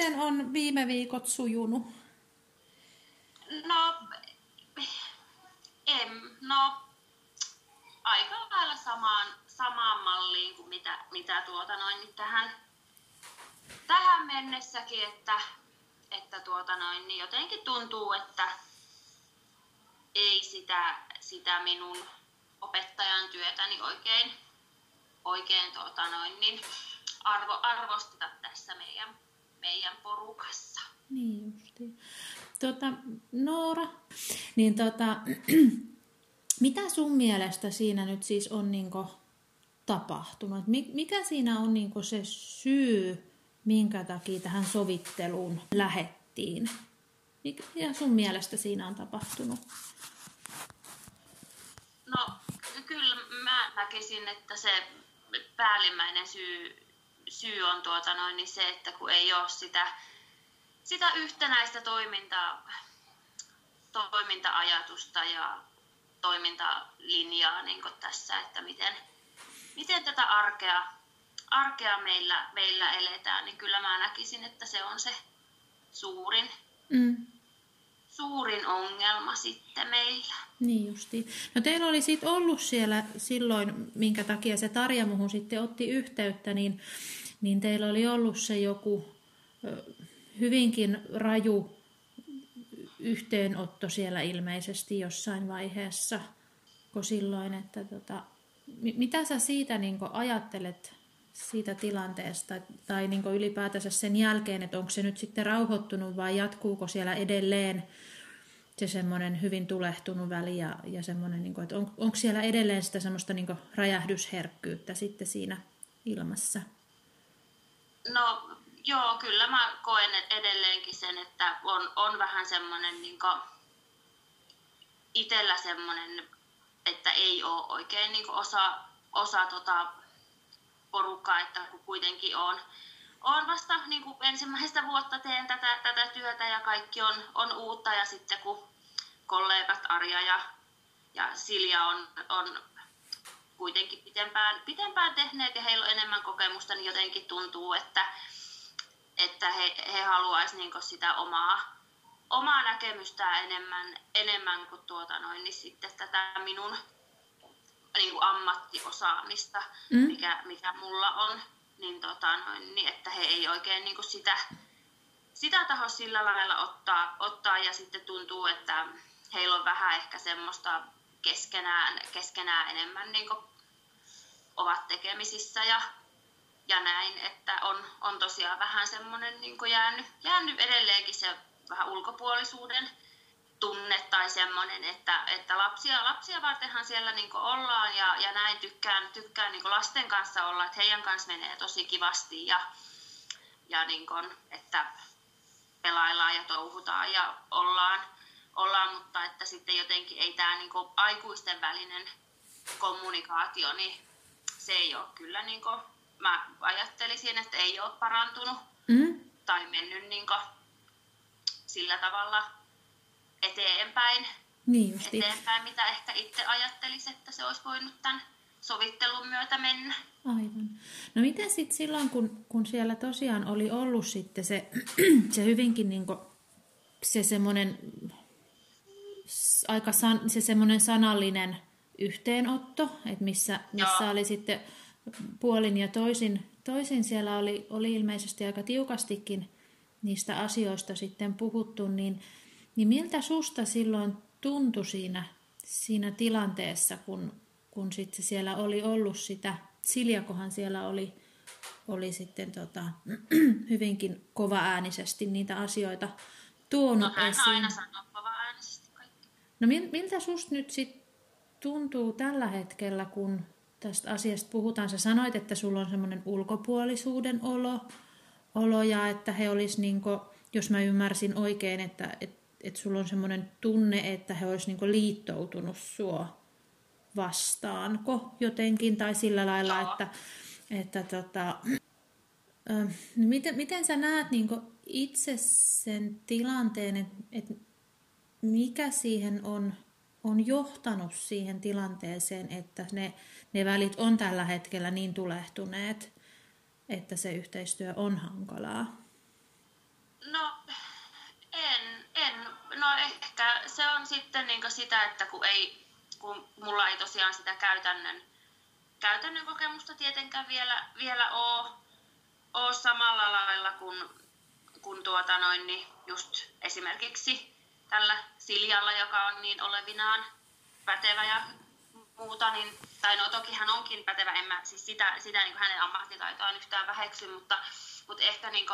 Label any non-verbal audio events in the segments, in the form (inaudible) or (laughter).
Miten on viime viikot sujunut? No, em, no, aika lailla samaan, samaan malliin kuin mitä, mitä tuota noin, niin tähän, tähän mennessäkin, että, että tuota noin, niin jotenkin tuntuu, että ei sitä, sitä minun opettajan työtäni oikein, oikein tuota noin, niin arvo, arvosteta tässä meidän, meidän porukassa. Niin justi. Tota, Noora, niin tota, (clears throat) mitä sun mielestä siinä nyt siis on niinku tapahtunut? Mikä siinä on niinku se syy, minkä takia tähän sovitteluun lähettiin? Mikä sun mielestä siinä on tapahtunut? No kyllä mä näkisin, että se päällimmäinen syy, syy on tuota noin, niin se, että kun ei ole sitä, sitä yhtenäistä toimintaa, toiminta-ajatusta ja toimintalinjaa niin tässä, että miten, miten tätä arkea, arkea meillä, meillä eletään, niin kyllä mä näkisin, että se on se suurin, mm. suurin ongelma sitten meillä. Niin justi. No teillä oli sitten ollut siellä silloin, minkä takia se Tarja muhun sitten otti yhteyttä, niin, niin teillä oli ollut se joku hyvinkin raju yhteenotto siellä ilmeisesti jossain vaiheessa, kun silloin, että tota, mitä sä siitä niin ajattelet siitä tilanteesta tai niin ylipäätänsä sen jälkeen, että onko se nyt sitten rauhoittunut vai jatkuuko siellä edelleen se semmoinen hyvin tulehtunut väli ja, ja semmoinen, niin kuin, että on, onko siellä edelleen sitä semmoista niin räjähdysherkkyyttä sitten siinä ilmassa? No joo, kyllä mä koen edelleenkin sen, että on, on vähän semmoinen niin itsellä semmoinen, että ei ole oikein niin osa, osa tota porukkaa, että kun kuitenkin on, on vasta niin kuin ensimmäistä vuotta teen tätä, tätä työtä ja kaikki on, on uutta ja sitten kun kollegat Arja ja, ja Silja on, on kuitenkin pitempään, pitempään tehneet ja heillä on enemmän kokemusta, niin jotenkin tuntuu, että, että he, he haluaisivat niin sitä omaa, omaa näkemystään enemmän, enemmän kuin tuota noin, niin sitten tätä minun niin kuin ammattiosaamista, mm. mikä, mikä mulla on, niin, tota noin, niin että he ei oikein niin kuin sitä, sitä taho sillä lailla ottaa, ottaa ja sitten tuntuu, että heillä on vähän ehkä semmoista keskenään, keskenään enemmän niin ovat tekemisissä ja, ja näin, että on, on tosiaan vähän semmoinen niin jäänyt, jäänyt edelleenkin se vähän ulkopuolisuuden tunne tai semmoinen, että, että lapsia, lapsia vartenhan siellä niin ollaan ja, ja näin tykkään, tykkään niin lasten kanssa olla, että heidän kanssa menee tosi kivasti ja, ja niin kuin, että pelaillaan ja touhutaan ja ollaan, ollaan, mutta että sitten jotenkin ei tämä niin aikuisten välinen kommunikaatio, niin se ei ole kyllä, niin kuin, mä ajattelisin, että ei ole parantunut mm. tai mennyt niin kuin, sillä tavalla eteenpäin, niin eteenpäin, mitä ehkä itse ajattelisi, että se olisi voinut tämän sovittelun myötä mennä. Aivan. No miten sitten silloin, kun, kun siellä tosiaan oli ollut sitten se, (clears throat) se hyvinkin niin kuin, se semmoinen aika san, se semmoinen sanallinen yhteenotto, että missä, missä oli sitten puolin ja toisin, toisin siellä oli, oli ilmeisesti aika tiukastikin niistä asioista sitten puhuttu, niin, niin miltä susta silloin tuntui siinä, siinä tilanteessa, kun, kun sitten siellä oli ollut sitä, Siljakohan siellä oli, oli sitten tota, (clears throat) hyvinkin kova-äänisesti niitä asioita tuonut no, hän esiin. aina sanoo. No miltä susta nyt sitten tuntuu tällä hetkellä, kun tästä asiasta puhutaan? Sä sanoit, että sulla on semmoinen ulkopuolisuuden olo, olo ja että he olisi, niin kuin, jos mä ymmärsin oikein, että et, et sulla on semmoinen tunne, että he olisi niin liittoutunut sua vastaanko jotenkin tai sillä lailla, että, että tota, miten, miten sä näet niin itse sen tilanteen, että, että mikä siihen on on johtanut siihen tilanteeseen, että ne, ne välit on tällä hetkellä niin tulehtuneet, että se yhteistyö on hankalaa? No, en, en. No ehkä se on sitten niin sitä, että kun, ei, kun mulla ei tosiaan sitä käytännön, käytännön kokemusta tietenkään vielä, vielä ole, ole samalla lailla kuin, kuin tuota noin, niin just esimerkiksi tällä Siljalla, joka on niin olevinaan pätevä ja muuta, niin, tai no toki hän onkin pätevä, en mä siis sitä, sitä niin hänen ammattitaitoaan yhtään väheksy, mutta, mutta ehkä niin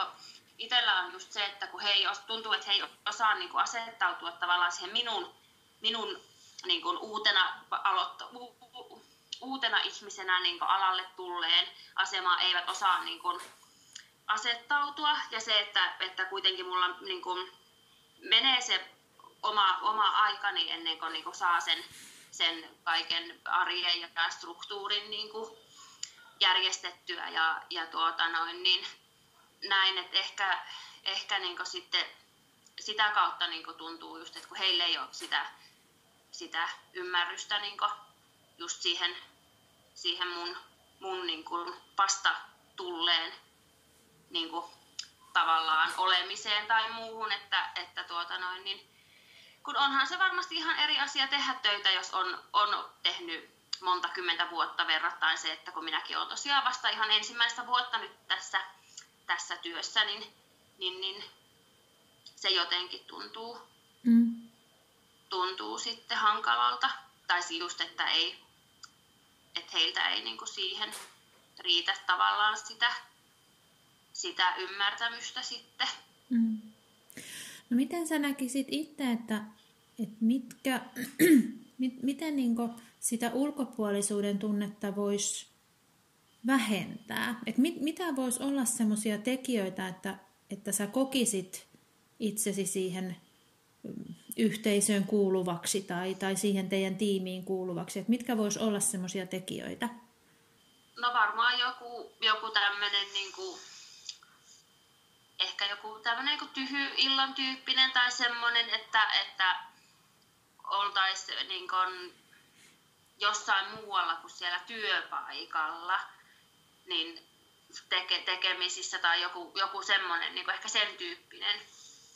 itsellä on just se, että kun he ei, tuntuu, että he ei osaa niin kuin asettautua tavallaan siihen minun, minun niin kuin uutena, aloitta, u, u, uutena ihmisenä niin kuin alalle tulleen asemaan, eivät osaa niin kuin asettautua. Ja se, että, että kuitenkin mulla niin kuin menee se oma, oma aikani ennen kuin, niin kuin saa sen, sen kaiken arjen ja struktuurin niin kuin järjestettyä ja, ja tuota noin, niin näin, että ehkä, ehkä niin sitten sitä kautta niin tuntuu just, että kun heille ei ole sitä, sitä ymmärrystä niin just siihen, siihen mun, mun niin vasta tulleen niin tavallaan olemiseen tai muuhun, että, että tuota noin, niin, kun onhan se varmasti ihan eri asia tehdä töitä, jos on, on tehnyt monta kymmentä vuotta verrattain se, että kun minäkin olen tosiaan vasta ihan ensimmäistä vuotta nyt tässä tässä työssä, niin, niin, niin se jotenkin tuntuu, mm. tuntuu sitten hankalalta. Tai just, että, ei, että heiltä ei niin kuin siihen riitä tavallaan sitä, sitä ymmärtämystä sitten. Mm. No miten sä näkisit itse, että, että mitkä, (clears throat) mit, miten niin sitä ulkopuolisuuden tunnetta voisi vähentää? Et mit, mitä voisi olla semmoisia tekijöitä, että, että sä kokisit itsesi siihen mm, yhteisöön kuuluvaksi tai, tai siihen teidän tiimiin kuuluvaksi? Et mitkä vois olla semmoisia tekijöitä? No varmaan joku, joku tämmöinen niin kuin, ehkä joku tämmöinen niin tyhy illan tyyppinen tai semmoinen, että, että oltaisiin niin kuin, jossain muualla kuin siellä työpaikalla – niin teke, tekemisissä tai joku, joku semmoinen, niin ehkä sen tyyppinen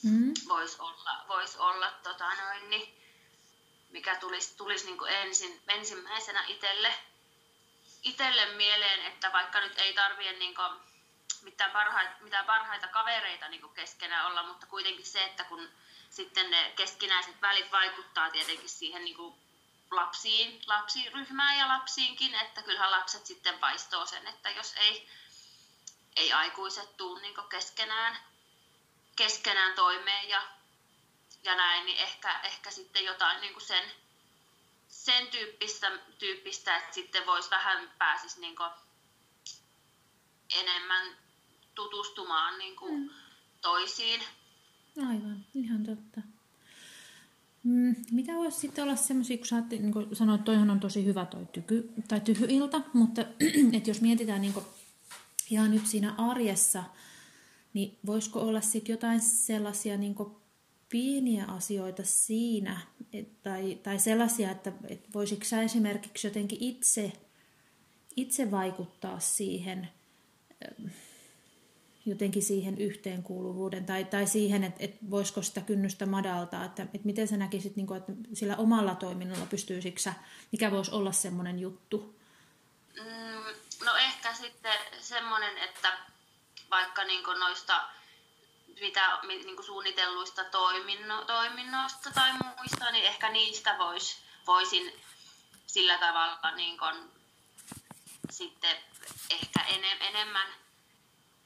mm. voisi olla, vois olla tota noin, niin, mikä tulisi, tulisi niin ensin, ensimmäisenä itselle, itselle mieleen, että vaikka nyt ei tarvitse niin kuin, mitään, parhaita, mitään parhaita kavereita niin kuin keskenään olla, mutta kuitenkin se, että kun sitten ne keskinäiset välit vaikuttaa tietenkin siihen niin kuin lapsiin, lapsiryhmään ja lapsiinkin, että kyllähän lapset sitten vaistoo sen, että jos ei, ei aikuiset tule niin keskenään, keskenään toimeen ja, ja näin, niin ehkä, ehkä sitten jotain niin sen, sen tyyppistä, tyyppistä, että sitten voisi vähän pääsisi niin enemmän tutustumaan niin mm. toisiin. Aivan, ihan totta. Mm, mitä voisi sitten olla semmoisia, kun sä niin kuin sanoit, toihan on tosi hyvä toi tyky, tai tyhyilta, mutta (clears throat) että jos mietitään niin kuin, ihan nyt siinä arjessa, niin voisiko olla sitten jotain sellaisia niin kuin, pieniä asioita siinä, et, tai, tai sellaisia, että et voisitko sä esimerkiksi jotenkin itse, itse vaikuttaa siihen, jotenkin siihen yhteenkuuluvuuden tai, tai siihen, että, että voisiko sitä kynnystä madaltaa, että, että miten sä näkisit, niin kuin, että sillä omalla toiminnalla pystyisikö mikä voisi olla semmoinen juttu? Mm, no ehkä sitten semmoinen, että vaikka niin noista mitä niin suunnitelluista toiminno, toiminnoista tai muista, niin ehkä niistä vois, voisin sillä tavalla niin kuin, sitten ehkä enem, enemmän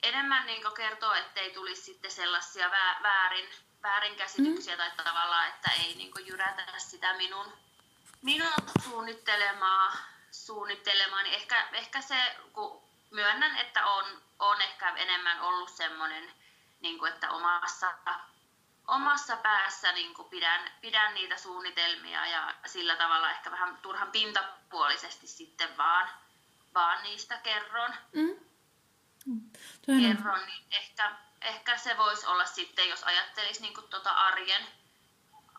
enemmän niin kertoo, ettei tulisi sitten sellaisia väärin, väärinkäsityksiä mm. tai tavallaan, että ei niin jyrätä sitä minun, minun suunnittelemaa, suunnittelemaa niin ehkä, ehkä se, kun myönnän, että on, on ehkä enemmän ollut semmoinen, niin kuin, että omassa, omassa päässä niin kuin pidän, pidän niitä suunnitelmia ja sillä tavalla ehkä vähän turhan pintapuolisesti sitten vaan, vaan niistä kerron. Mm. Toinen... kerron, niin ehkä, ehkä se voisi olla sitten, jos ajattelisi niin kuin tuota arjen,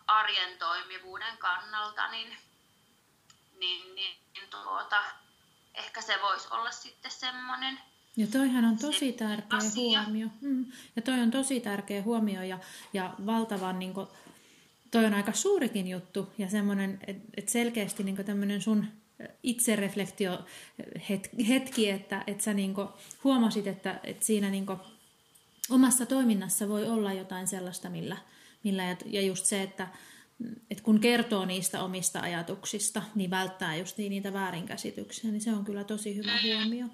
arjen toimivuuden kannalta, niin, niin, niin, niin tuota, ehkä se voisi olla sitten semmoinen ja toihan on tosi tärkeä asia. huomio. Mm. Ja toi on tosi tärkeä huomio ja, ja valtavan, niin kuin, toi on aika suurikin juttu ja semmoinen, että et selkeästi niin tämmöinen sun itsereflektio hetki, että, että sä niin huomasit, että, että siinä niin omassa toiminnassa voi olla jotain sellaista, millä, millä ja, ja just se, että, että kun kertoo niistä omista ajatuksista, niin välttää just niitä väärinkäsityksiä, niin se on kyllä tosi hyvä huomio.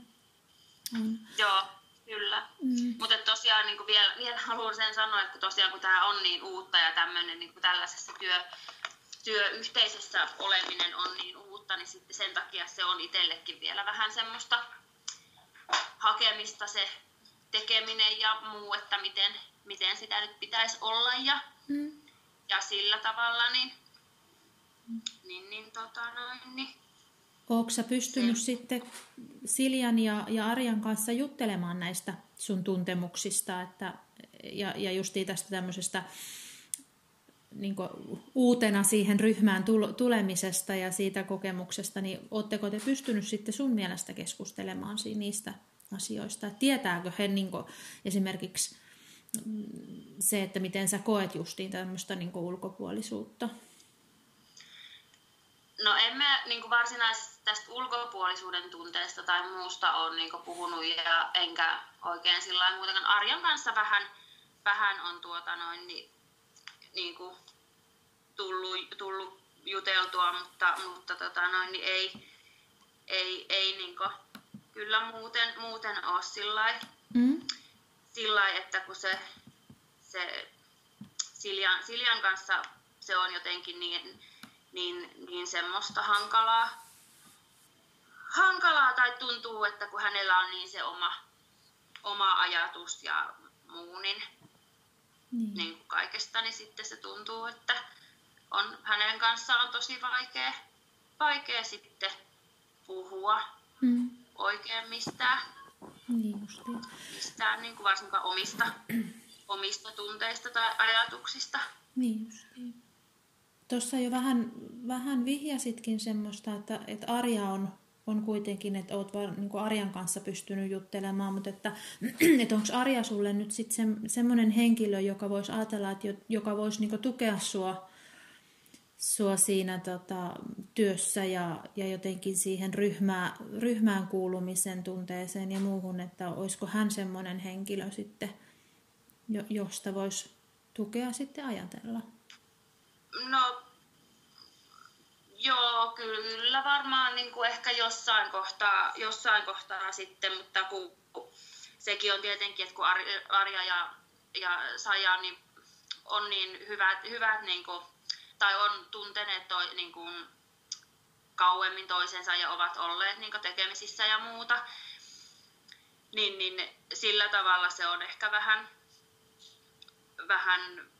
Mm. Joo, kyllä. Mm. Mutta tosiaan niin vielä, vielä haluan sen sanoa, että tosiaan kun tämä on niin uutta ja tämmöinen niin tällaisessa työ, työyhteisössä oleminen on niin uutta, niin sitten sen takia se on itsellekin vielä vähän semmoista hakemista se tekeminen ja muu, että miten, miten sitä nyt pitäisi olla ja, mm. ja sillä tavalla, niin, niin, niin, tota noin, niin Oletko sä pystynyt se. sitten Siljan ja, ja Arjan kanssa juttelemaan näistä sun tuntemuksista että, ja, ja justiin tästä tämmöisestä niin uutena siihen ryhmään tulemisesta ja siitä kokemuksesta, niin oletteko te pystynyt sitten sun mielestä keskustelemaan niistä asioista? Että tietääkö he niin esimerkiksi mm, se, että miten sä koet justiin tämmöistä niin ulkopuolisuutta? No en mä niin varsinaisesti tästä ulkopuolisuuden tunteesta tai muusta ole niin puhunut ja enkä oikein sillä muutenkaan Arjan kanssa vähän, vähän on tuota noin, niin, niin kuin tullut, tullut juteltua, mutta, mutta tota noin, niin ei, ei, ei niin kuin, kyllä muuten, muuten ole sillä mm. sillä että kun se, se Siljan, Siljan kanssa se on jotenkin niin, niin, niin semmoista hankalaa, hankalaa tai tuntuu, että kun hänellä on niin se oma, oma ajatus ja muu, niin, niin. niin kuin kaikesta, niin sitten se tuntuu, että on, hänen kanssaan on tosi vaikea, vaikea sitten puhua mm. oikein mistään, niin mistään niin kuin varsinkaan omista, (clears throat) omista tunteista tai ajatuksista. Niin justiin. Tuossa jo vähän, vähän vihjasitkin semmoista, että, että Arja on on kuitenkin, että olet vaan niin Arjan kanssa pystynyt juttelemaan, mutta että, (clears throat) että onko Arja sulle nyt sitten se, semmoinen henkilö, joka voisi ajatella, että joka voisi niin tukea sua, sua siinä tota, työssä ja, ja jotenkin siihen ryhmää, ryhmään kuulumisen tunteeseen ja muuhun, että olisiko hän semmoinen henkilö sitten, josta voisi tukea sitten ajatella? No Joo, kyllä varmaan niin kuin ehkä jossain kohtaa, jossain kohtaa sitten, mutta kun sekin on tietenkin, että kun Arja ja, ja Saja niin on niin hyvät, hyvät niin kuin, tai on tunteneet toi, niin kuin, kauemmin toisensa ja ovat olleet niin kuin, tekemisissä ja muuta, niin, niin sillä tavalla se on ehkä vähän, vähän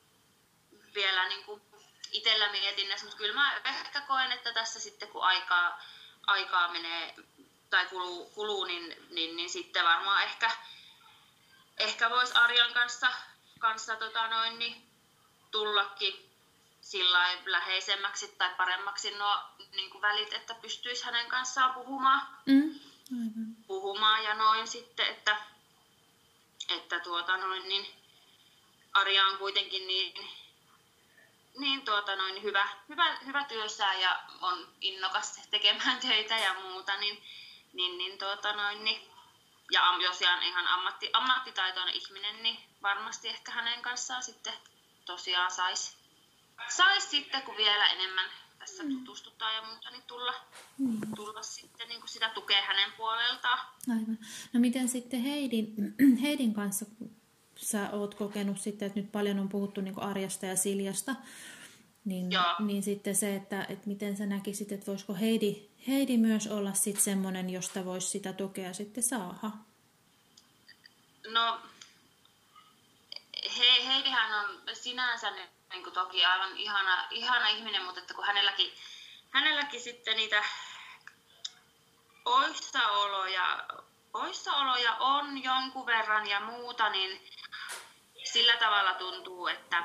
vielä niin kuin, itsellä mietinnässä, mutta kyllä mä ehkä koen, että tässä sitten kun aikaa, aikaa menee tai kuluu, kuluu niin, niin, niin sitten varmaan ehkä, ehkä voisi Arjan kanssa, kanssa tota noin, niin tullakin sillä läheisemmäksi tai paremmaksi nuo niin kuin välit, että pystyisi hänen kanssaan puhumaan, mm, aivan. puhumaan ja noin sitten, että, että tuota noin, niin Arja on kuitenkin niin niin tuota noin, hyvä, hyvä, hyvä työssään ja on innokas tekemään töitä ja muuta, niin, niin, niin, tuota noin, niin ja tosiaan ihan ammatti, ammattitaitoinen ihminen, niin varmasti ehkä hänen kanssaan sitten tosiaan saisi sais sitten, kun vielä enemmän tässä mm. tutustutaan ja muuta, niin tulla, mm. tulla sitten niin kuin sitä tukea hänen puoleltaan. Aivan. No miten sitten Heidin, Heidin kanssa, sä oot kokenut sitten, että nyt paljon on puhuttu niin Arjasta ja Siljasta, niin, niin sitten se, että, että miten sä näkisit, että voisiko Heidi, Heidi myös olla sitten semmoinen, josta voisi sitä tukea sitten saada? No, he, Heidihän on sinänsä niin kuin toki aivan ihana, ihana ihminen, mutta että kun hänelläkin, hänelläkin sitten niitä poissaoloja, poissaoloja on jonkun verran ja muuta, niin sillä tavalla tuntuu, että,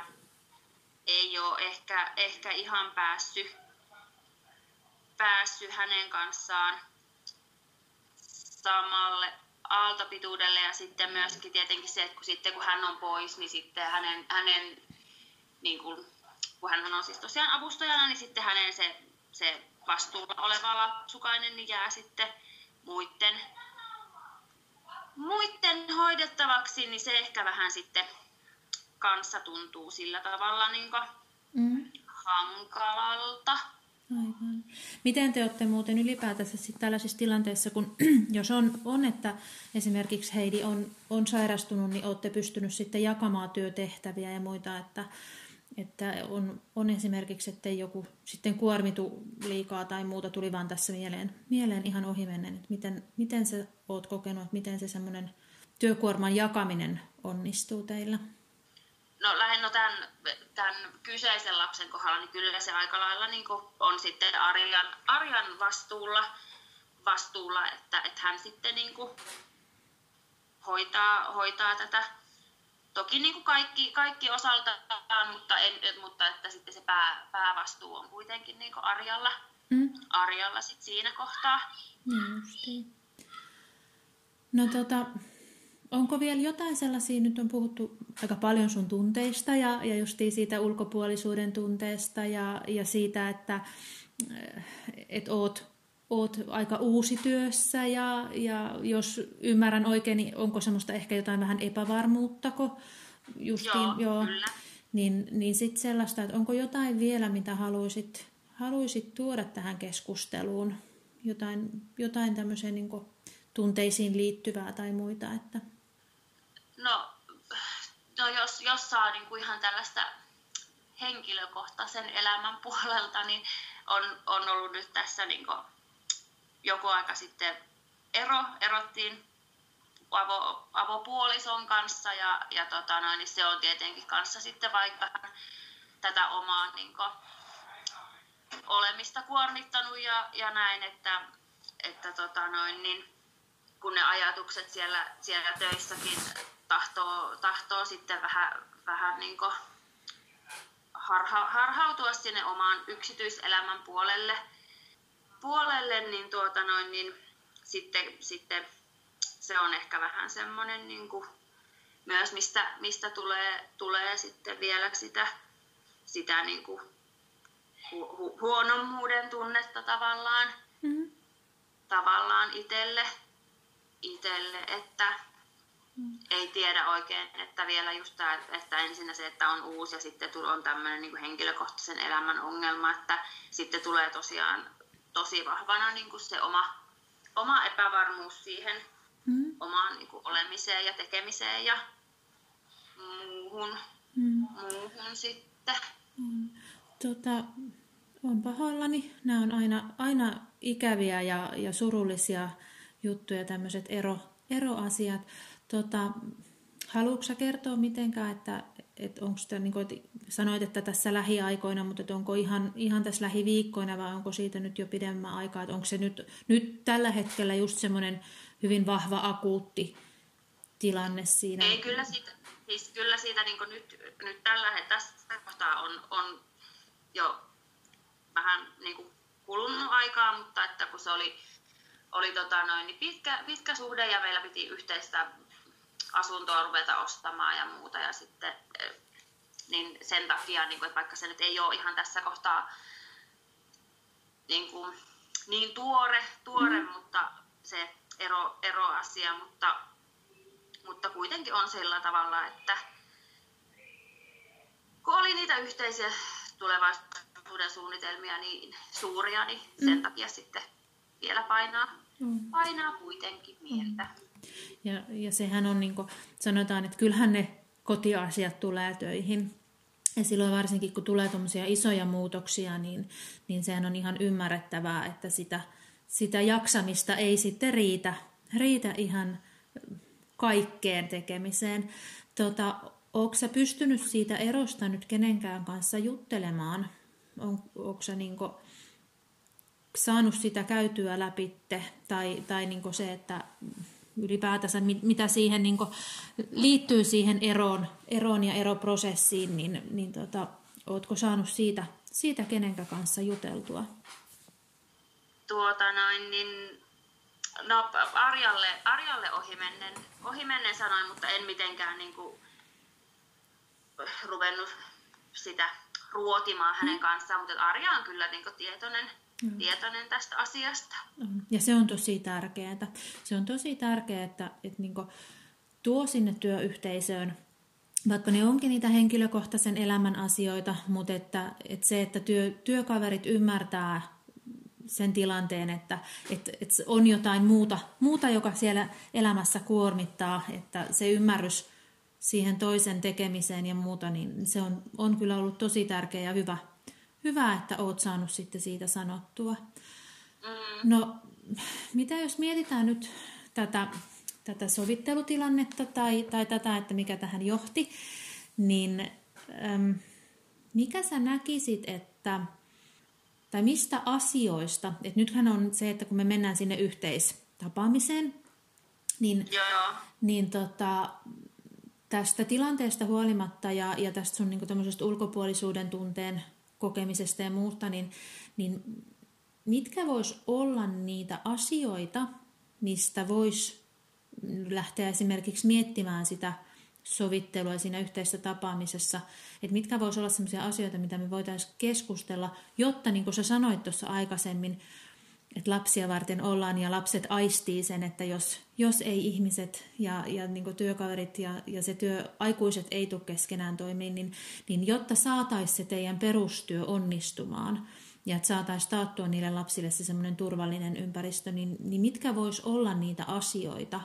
ei ole ehkä, ehkä ihan päässyt, päässyt hänen kanssaan samalle aaltopituudelle. Ja sitten myöskin tietenkin se, että kun, sitten kun hän on pois, niin sitten hänen, hänen niin kuin, kun hän on siis tosiaan avustajana, niin sitten hänen se, se vastuulla oleva lapsukainen niin jää sitten muiden, muiden hoidettavaksi, niin se ehkä vähän sitten kanssa tuntuu sillä tavalla niin mm. hankalalta. Aivan. Miten te olette muuten ylipäätänsä sitten tällaisissa tilanteissa, kun (clears throat) jos on, on, että esimerkiksi Heidi on, on sairastunut, niin olette pystynyt sitten jakamaan työtehtäviä ja muita, että, että on, on esimerkiksi, ettei joku sitten kuormitu liikaa tai muuta, tuli vaan tässä mieleen, mieleen ihan ohimennen, että miten, miten sä oot kokenut, että miten se semmoinen työkuorman jakaminen onnistuu teillä? No lähinnä tämän, tämän kyseisen lapsen kohdalla, niin kyllä se aika lailla niin on sitten Arjan, Arjan vastuulla, vastuulla että, että hän sitten niin hoitaa, hoitaa tätä. Toki niin kuin kaikki, kaikki osaltaan, mutta, en, mutta että sitten se pää, päävastuu on kuitenkin niin Arjalla, mm. Arjalla sit siinä kohtaa. Niin No tota, onko vielä jotain sellaisia, nyt on puhuttu aika paljon sun tunteista ja, ja justiin siitä ulkopuolisuuden tunteesta ja, ja siitä, että et oot, oot aika uusi työssä ja, ja jos ymmärrän oikein, niin onko semmoista ehkä jotain vähän epävarmuuttako? Justiin, joo, joo. Kyllä. Niin, niin sitten sellaista, että onko jotain vielä, mitä haluaisit, haluaisit tuoda tähän keskusteluun? Jotain, jotain tämmöiseen niin tunteisiin liittyvää tai muita, että... No, no jos, jos saa niin kuin ihan tällaista henkilökohtaisen elämän (laughs) puolelta, niin on, on ollut nyt tässä niin kuin joku aika sitten ero, erottiin avo, avopuolison kanssa ja, ja tota noin, niin se on tietenkin kanssa sitten vaikka tätä omaa niin kuin, olemista kuormittanut ja, ja näin, että, että tota noin, niin, kun ne ajatukset siellä, siellä töissäkin tahtoo, tahtoo sitten vähän, vähän niin harha, harhautua sinne omaan yksityiselämän puolelle, puolelle niin, tuota noin, niin sitten, sitten se on ehkä vähän semmoinen niin kuin, myös, mistä, mistä tulee, tulee sitten vielä sitä, sitä niin kuin, hu, hu, huonommuuden tunnetta tavallaan, mm-hmm. tavallaan itselle, itselle että, Mm. Ei tiedä oikein, että vielä just tämä, että ensin se, että on uusi ja sitten on tämmöinen niin henkilökohtaisen elämän ongelma, että sitten tulee tosiaan tosi vahvana niin kuin se oma, oma epävarmuus siihen mm. omaan niin kuin olemiseen ja tekemiseen ja muuhun, mm. muuhun sitten. Mm. Tota, on pahoillani. Nämä on aina, aina ikäviä ja, ja surullisia juttuja, tämmöiset ero, eroasiat. Tota, haluatko kertoa mitenkään, että, että onko sitä, niin kuin, sanoit, että tässä lähiaikoina, mutta että onko ihan, ihan tässä lähiviikkoina vai onko siitä nyt jo pidemmän aikaa, että onko se nyt, nyt tällä hetkellä just semmoinen hyvin vahva akuutti tilanne siinä? Ei, kyllä siitä, siis kyllä siitä niin nyt, nyt tällä hetkellä tässä kohtaa on, on jo vähän niin kuin kulunut aikaa, mutta että kun se oli, oli tota noin, niin pitkä, pitkä suhde ja meillä piti yhteistä asuntoa ruveta ostamaan ja muuta. Ja sitten, eh, niin sen takia, niin kuin, että vaikka se nyt ei ole ihan tässä kohtaa niin, kuin, niin tuore, tuore mm. mutta se ero, eroasia, mutta, mutta kuitenkin on sillä tavalla, että kun oli niitä yhteisiä tulevaisuuden suunnitelmia niin suuria, niin sen mm. takia sitten vielä painaa, mm. painaa kuitenkin mieltä. Mm. Ja, ja sehän on, niin kuin sanotaan, että kyllähän ne kotiasiat tulee töihin. Ja silloin varsinkin, kun tulee tuommoisia isoja muutoksia, niin, niin sehän on ihan ymmärrettävää, että sitä, sitä jaksamista ei sitten riitä, riitä ihan kaikkeen tekemiseen. Tota, Onko sä pystynyt siitä erosta nyt kenenkään kanssa juttelemaan? On, onko sä niinku saanut sitä käytyä läpitte? Tai, tai niinku se, että ylipäätänsä, mitä siihen niin liittyy siihen eroon, eroon ja eroprosessiin, niin, niin tota, ootko saanut siitä, siitä kenenkä kanssa juteltua? Tuota noin, niin no Arjalle, Arjalle ohimennen, ohimennen sanoin, mutta en mitenkään niin kuin, ruvennut sitä ruotimaan hänen mm. kanssaan, mutta Arja on kyllä niin kuin, tietoinen, mm. tietoinen tästä asiasta. Ja se on tosi tärkeää. Se on tosi tärkeää, että, että niin tuo sinne työyhteisöön vaikka ne onkin niitä henkilökohtaisen elämän asioita, mutta että, että se, että työ, työkaverit ymmärtää sen tilanteen, että, että, että on jotain muuta, muuta, joka siellä elämässä kuormittaa, että se ymmärrys siihen toisen tekemiseen ja muuta, niin se on, on kyllä ollut tosi tärkeä ja hyvä, hyvä, että oot saanut sitten siitä sanottua. Mm. No, mitä jos mietitään nyt tätä tätä sovittelutilannetta tai, tai tätä, että mikä tähän johti, niin äm, mikä sä näkisit, että, tai mistä asioista, että nythän on se, että kun me mennään sinne yhteistapaamiseen, niin, Joo. niin tota, tästä tilanteesta huolimatta ja, ja tästä sun niin ulkopuolisuuden tunteen kokemisesta ja muusta, niin, niin mitkä vois olla niitä asioita, mistä vois lähteä esimerkiksi miettimään sitä sovittelua siinä yhteisessä tapaamisessa, että mitkä voisi olla sellaisia asioita, mitä me voitaisiin keskustella, jotta niin kuin sä sanoit tuossa aikaisemmin, että lapsia varten ollaan ja lapset aistii sen, että jos, jos ei ihmiset ja, ja niin työkaverit ja, ja se työ, aikuiset ei tule keskenään toimiin, niin, niin jotta saataisiin se teidän perustyö onnistumaan ja että saataisiin taattua niille lapsille se semmoinen turvallinen ympäristö, niin, niin mitkä vois olla niitä asioita,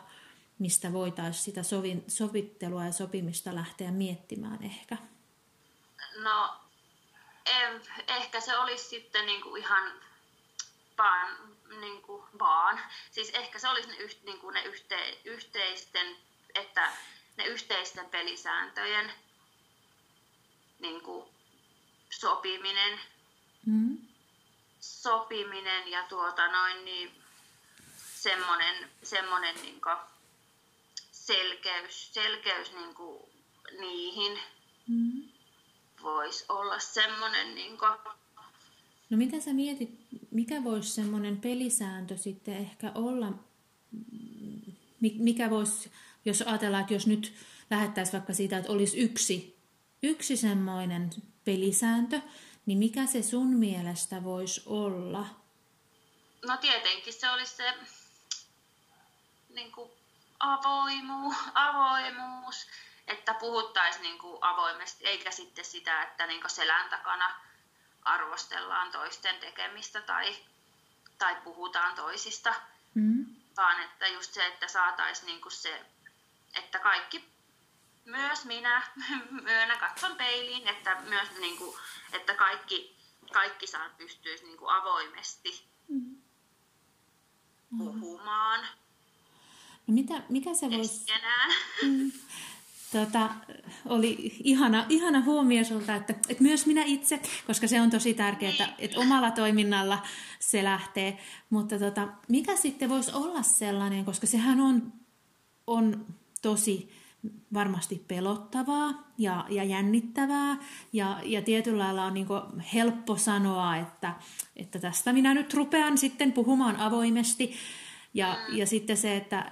mistä voitaisiin sitä sovin, sovittelua ja sopimista lähteä miettimään ehkä? No, ehkä se olisi sitten niinku ihan vaan, niinku vaan. Siis ehkä se olisi ne, yht, niinku ne yhte, yhteisten, että ne yhteisten pelisääntöjen niinku sopiminen. Mm. Sopiminen ja tuota noin, niin semmoinen, semmoinen niinku, selkeys, selkeys niin kuin niihin mm. voisi olla semmoinen... Niin kuin... No mitä sä mietit, mikä voisi semmoinen pelisääntö sitten ehkä olla, mikä voisi, jos ajatellaan, että jos nyt lähettäisiin vaikka siitä, että olisi yksi, yksi semmoinen pelisääntö, niin mikä se sun mielestä voisi olla? No tietenkin se olisi se niin kuin avoimu, avoimuus, että puhuttaisiin niin kuin avoimesti, eikä sitten sitä, että niin kuin selän takana arvostellaan toisten tekemistä tai, tai puhutaan toisista, mm. vaan että just se, että saataisiin niin kuin se, että kaikki, myös minä, (laughs) myönnä katson peiliin, että myös niin kuin, että kaikki, kaikki saa pystyisi niin kuin avoimesti mm. puhumaan. No mitä, mikä se voisi... Mm, (laughs) tota, oli ihana, ihana huomio sulta, että, että myös minä itse, koska se on tosi tärkeää, että, että omalla toiminnalla se lähtee. Mutta tota, mikä sitten voisi olla sellainen, koska sehän on, on tosi varmasti pelottavaa ja, ja jännittävää ja, ja tietyllä lailla on niin helppo sanoa, että, että tästä minä nyt rupean sitten puhumaan avoimesti. Ja, ja sitten se, että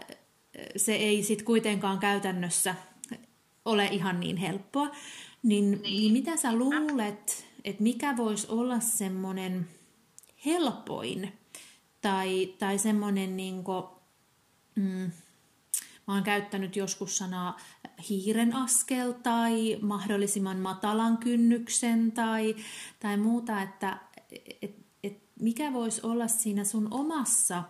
se ei sitten kuitenkaan käytännössä ole ihan niin helppoa. Niin, niin. niin mitä sä luulet, että mikä voisi olla semmoinen helpoin tai, tai semmoinen, niin kuin, mm, mä oon käyttänyt joskus sanaa hiiren askel tai mahdollisimman matalan kynnyksen tai, tai muuta, että et, et mikä voisi olla siinä sun omassa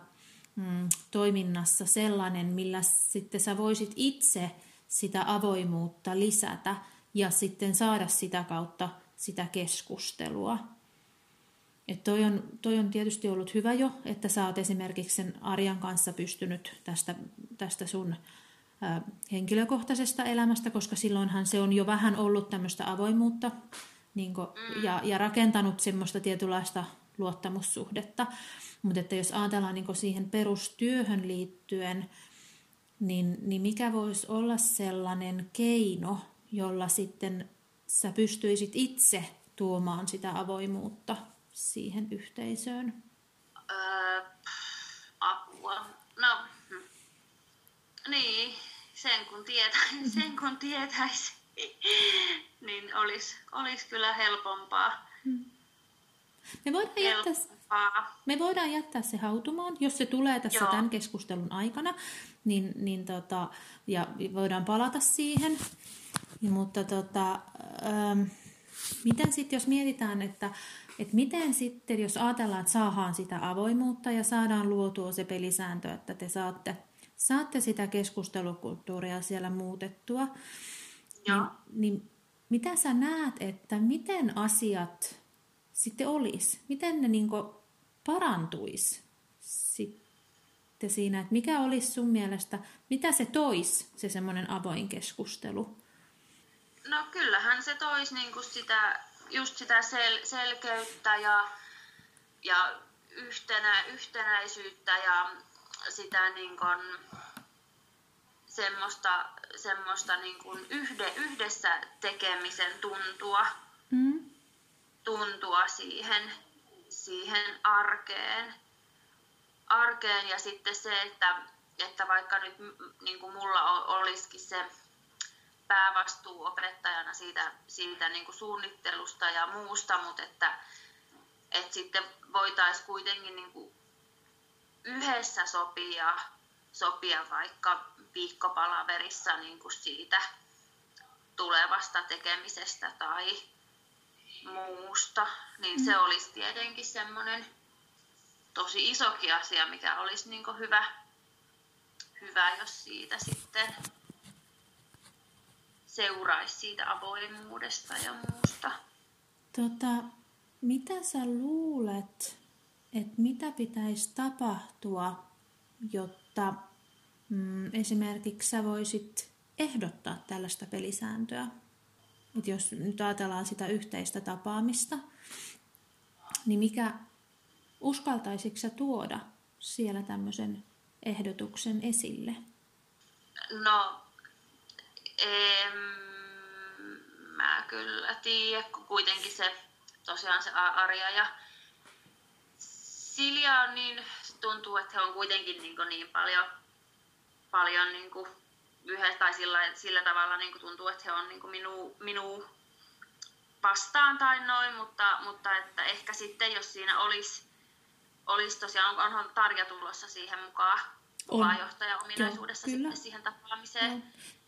mm, toiminnassa sellainen, millä sitten sä voisit itse sitä avoimuutta lisätä ja sitten saada sitä kautta sitä keskustelua. Et toi, on, toi on tietysti ollut hyvä jo, että sä oot esimerkiksi sen Arjan kanssa pystynyt tästä, tästä sun ä, henkilökohtaisesta elämästä, koska silloinhan se on jo vähän ollut tämmöistä avoimuutta niin kun, ja, ja rakentanut semmoista tietynlaista luottamussuhdetta. Mutta että jos ajatellaan niin siihen perustyöhön liittyen, niin, niin mikä voisi olla sellainen keino, jolla sitten sä pystyisit itse tuomaan sitä avoimuutta siihen yhteisöön? Öö, apua. No, hm. niin, sen kun, tietä, (laughs) sen kun tietäisi, (laughs) niin olisi olis kyllä helpompaa. Hmm. Me voidaan, jättää, me voidaan jättää se hautumaan, jos se tulee tässä Joo. tämän keskustelun aikana, niin, niin tota, ja voidaan palata siihen. Mutta tota, ähm, miten sitten, jos mietitään, että, että miten sitten, jos ajatellaan, että saadaan sitä avoimuutta ja saadaan luotua se pelisääntö, että te saatte, saatte sitä keskustelukulttuuria siellä muutettua, Niin, niin mitä sä näet, että miten asiat sitten olisi? Miten ne niin parantuisi sitten siinä, että mikä olisi sun mielestä, mitä se toisi, se semmoinen avoin keskustelu? No kyllähän se toisi niin kuin sitä, just sitä sel- selkeyttä ja, ja yhtenä, yhtenäisyyttä ja sitä niin kuin, semmoista, semmoista niin kuin yhde, yhdessä tekemisen tuntua, mm. tuntua siihen, siihen arkeen. Arkeen. Ja sitten se, että, että vaikka nyt niin kuin mulla olisikin se päävastuu opettajana siitä, siitä niin kuin suunnittelusta ja muusta, mutta että, että sitten voitaisiin kuitenkin niin kuin yhdessä sopia, sopia vaikka viikkopalaverissa niin kuin siitä tulevasta tekemisestä tai muusta, niin mm. se olisi tietenkin semmoinen tosi isokin asia, mikä olisi niin hyvä, hyvä, jos siitä sitten seuraisi siitä avoimuudesta ja muusta. Tota, mitä sä luulet, että mitä pitäisi tapahtua, jotta mm, esimerkiksi sä voisit ehdottaa tällaista pelisääntöä? Et jos nyt ajatellaan sitä yhteistä tapaamista, niin mikä uskaltaisitko tuoda siellä tämmöisen ehdotuksen esille? No en mä kyllä tiedä, kun kuitenkin se tosiaan se Arja ja Silja on niin, tuntuu, että he on kuitenkin niin, niin paljon, paljon niin kuin yhdessä tai sillä, sillä tavalla niin kuin tuntuu, että he on niin kuin minu, minu vastaan tai noin, mutta, mutta että ehkä sitten jos siinä olisi, olisi tosiaan, onhan Tarja tulossa siihen mukaan kuvaajohtaja ominaisuudessa Joo, sitten siihen tapaamiseen. Joo.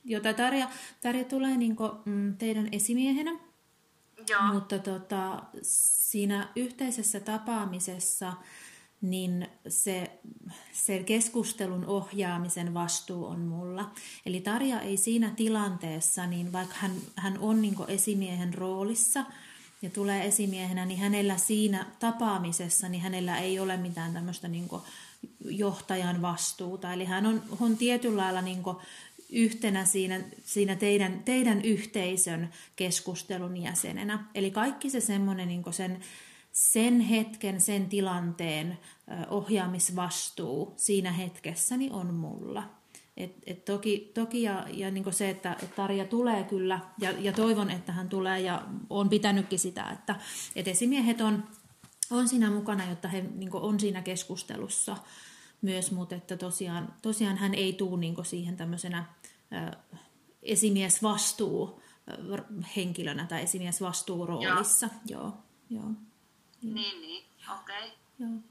Jota Tarja, Tarja tulee niin kuin, mm, teidän esimiehenä, Joo. mutta tota, siinä yhteisessä tapaamisessa niin se, se keskustelun ohjaamisen vastuu on mulla. Eli Tarja ei siinä tilanteessa, niin vaikka hän, hän on niin esimiehen roolissa ja tulee esimiehenä, niin hänellä siinä tapaamisessa, niin hänellä ei ole mitään tämmöistä niin johtajan vastuuta. Eli hän on, on tietyllä lailla niin yhtenä siinä, siinä teidän, teidän yhteisön keskustelun jäsenenä. Eli kaikki se semmoinen niin sen, sen hetken, sen tilanteen ohjaamisvastuu siinä hetkessä niin on mulla. Et, et toki toki ja, ja niin se, että et Tarja tulee kyllä, ja, ja toivon, että hän tulee, ja on pitänytkin sitä, että et esimiehet on, on siinä mukana, jotta he niin on siinä keskustelussa myös, mutta että tosiaan, tosiaan hän ei tule niin siihen tämmöisenä esimiesvastuu henkilönä tai esimiesvastuuroolissa. Joo. Joo, joo. Niin, niin, okei. Okay.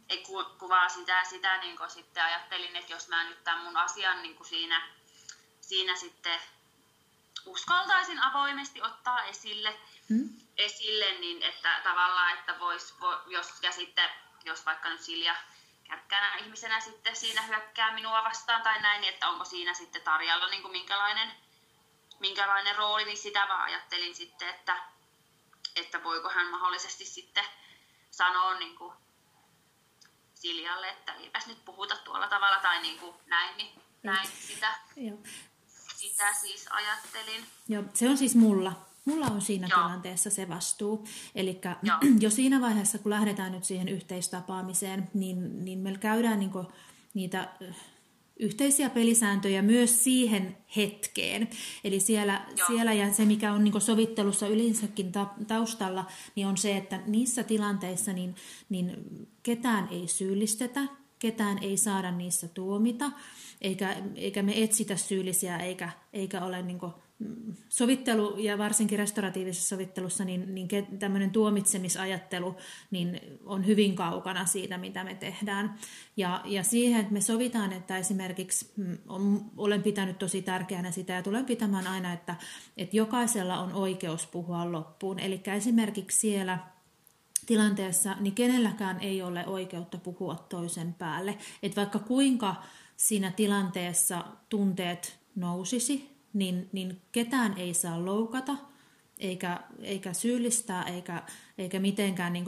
Ei ku, kuvaa sitä, sitä niin sitten ajattelin, että jos mä nyt tämän mun asian niin siinä, siinä sitten uskaltaisin avoimesti ottaa esille, hmm? esille niin että tavallaan, että vois, jos, ja sitten, jos vaikka nyt Silja kärkkänä ihmisenä sitten siinä hyökkää minua vastaan tai näin, niin että onko siinä sitten Tarjalla niin kuin minkälainen, minkälainen rooli, niin sitä vaan ajattelin sitten, että, että voiko hän mahdollisesti sitten sanoa niin kuin Siljalle, että eipäs nyt puhuta tuolla tavalla tai niin kuin näin, niin näin sitä, sitä siis ajattelin. Joo, se on siis mulla. Mulla on siinä Joo. tilanteessa se vastuu. Eli (clears throat) jo siinä vaiheessa, kun lähdetään nyt siihen yhteistapaamiseen, niin, niin meillä käydään niinku niitä yhteisiä pelisääntöjä myös siihen hetkeen. Eli siellä, siellä ja se, mikä on niin sovittelussa yleensäkin taustalla, niin on se, että niissä tilanteissa niin, niin ketään ei syyllistetä, ketään ei saada niissä tuomita, eikä, eikä me etsitä syyllisiä, eikä, eikä ole niin sovittelu ja varsinkin restauratiivisessa sovittelussa niin, niin tämmöinen tuomitsemisajattelu niin on hyvin kaukana siitä, mitä me tehdään. Ja, ja siihen, että me sovitaan, että esimerkiksi mm, on, olen pitänyt tosi tärkeänä sitä ja tulen pitämään aina, että, että jokaisella on oikeus puhua loppuun. Eli esimerkiksi siellä tilanteessa, niin kenelläkään ei ole oikeutta puhua toisen päälle. Että vaikka kuinka siinä tilanteessa tunteet nousisi, niin, niin ketään ei saa loukata, eikä, eikä syyllistää, eikä, eikä mitenkään niin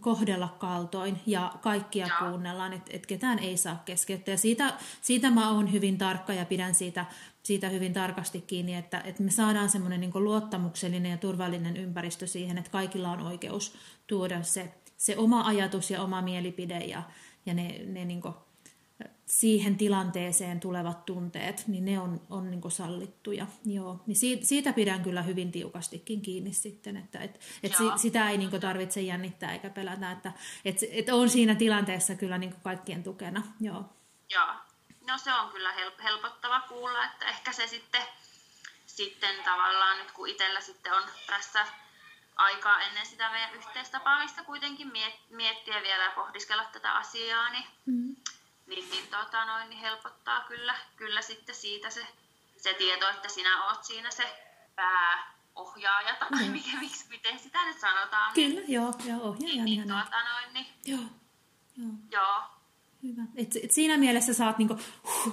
kohdella kaltoin, ja kaikkia ja. kuunnellaan, että et ketään ei saa keskeyttää. Ja siitä, siitä mä oon hyvin tarkka ja pidän siitä, siitä hyvin tarkasti kiinni, että, että me saadaan semmoinen niin luottamuksellinen ja turvallinen ympäristö siihen, että kaikilla on oikeus tuoda se, se oma ajatus ja oma mielipide, ja, ja ne, ne niin siihen tilanteeseen tulevat tunteet, niin ne on, on niin sallittuja. Joo. Niin siitä, siitä pidän kyllä hyvin tiukastikin kiinni sitten, että et, et si, sitä ei niin tarvitse jännittää eikä pelätä, että et, et on siinä tilanteessa kyllä niin kaikkien tukena. Joo. Joo. No se on kyllä helpottava kuulla, että ehkä se sitten, sitten tavallaan nyt kun itsellä sitten on tässä aikaa ennen sitä meidän yhteistapaamista kuitenkin miettiä vielä ja pohdiskella tätä asiaa, niin mm niin, niin, tota noin, niin helpottaa kyllä, kyllä sitten siitä se, se tieto, että sinä oot siinä se pääohjaaja tai mikä, miksi, miten sitä nyt sanotaan. Kyllä, joo, joo ohjaaja. Niin, niin, tuota noin, niin, joo, joo. joo. Hyvä. Et, et siinä mielessä saat niinku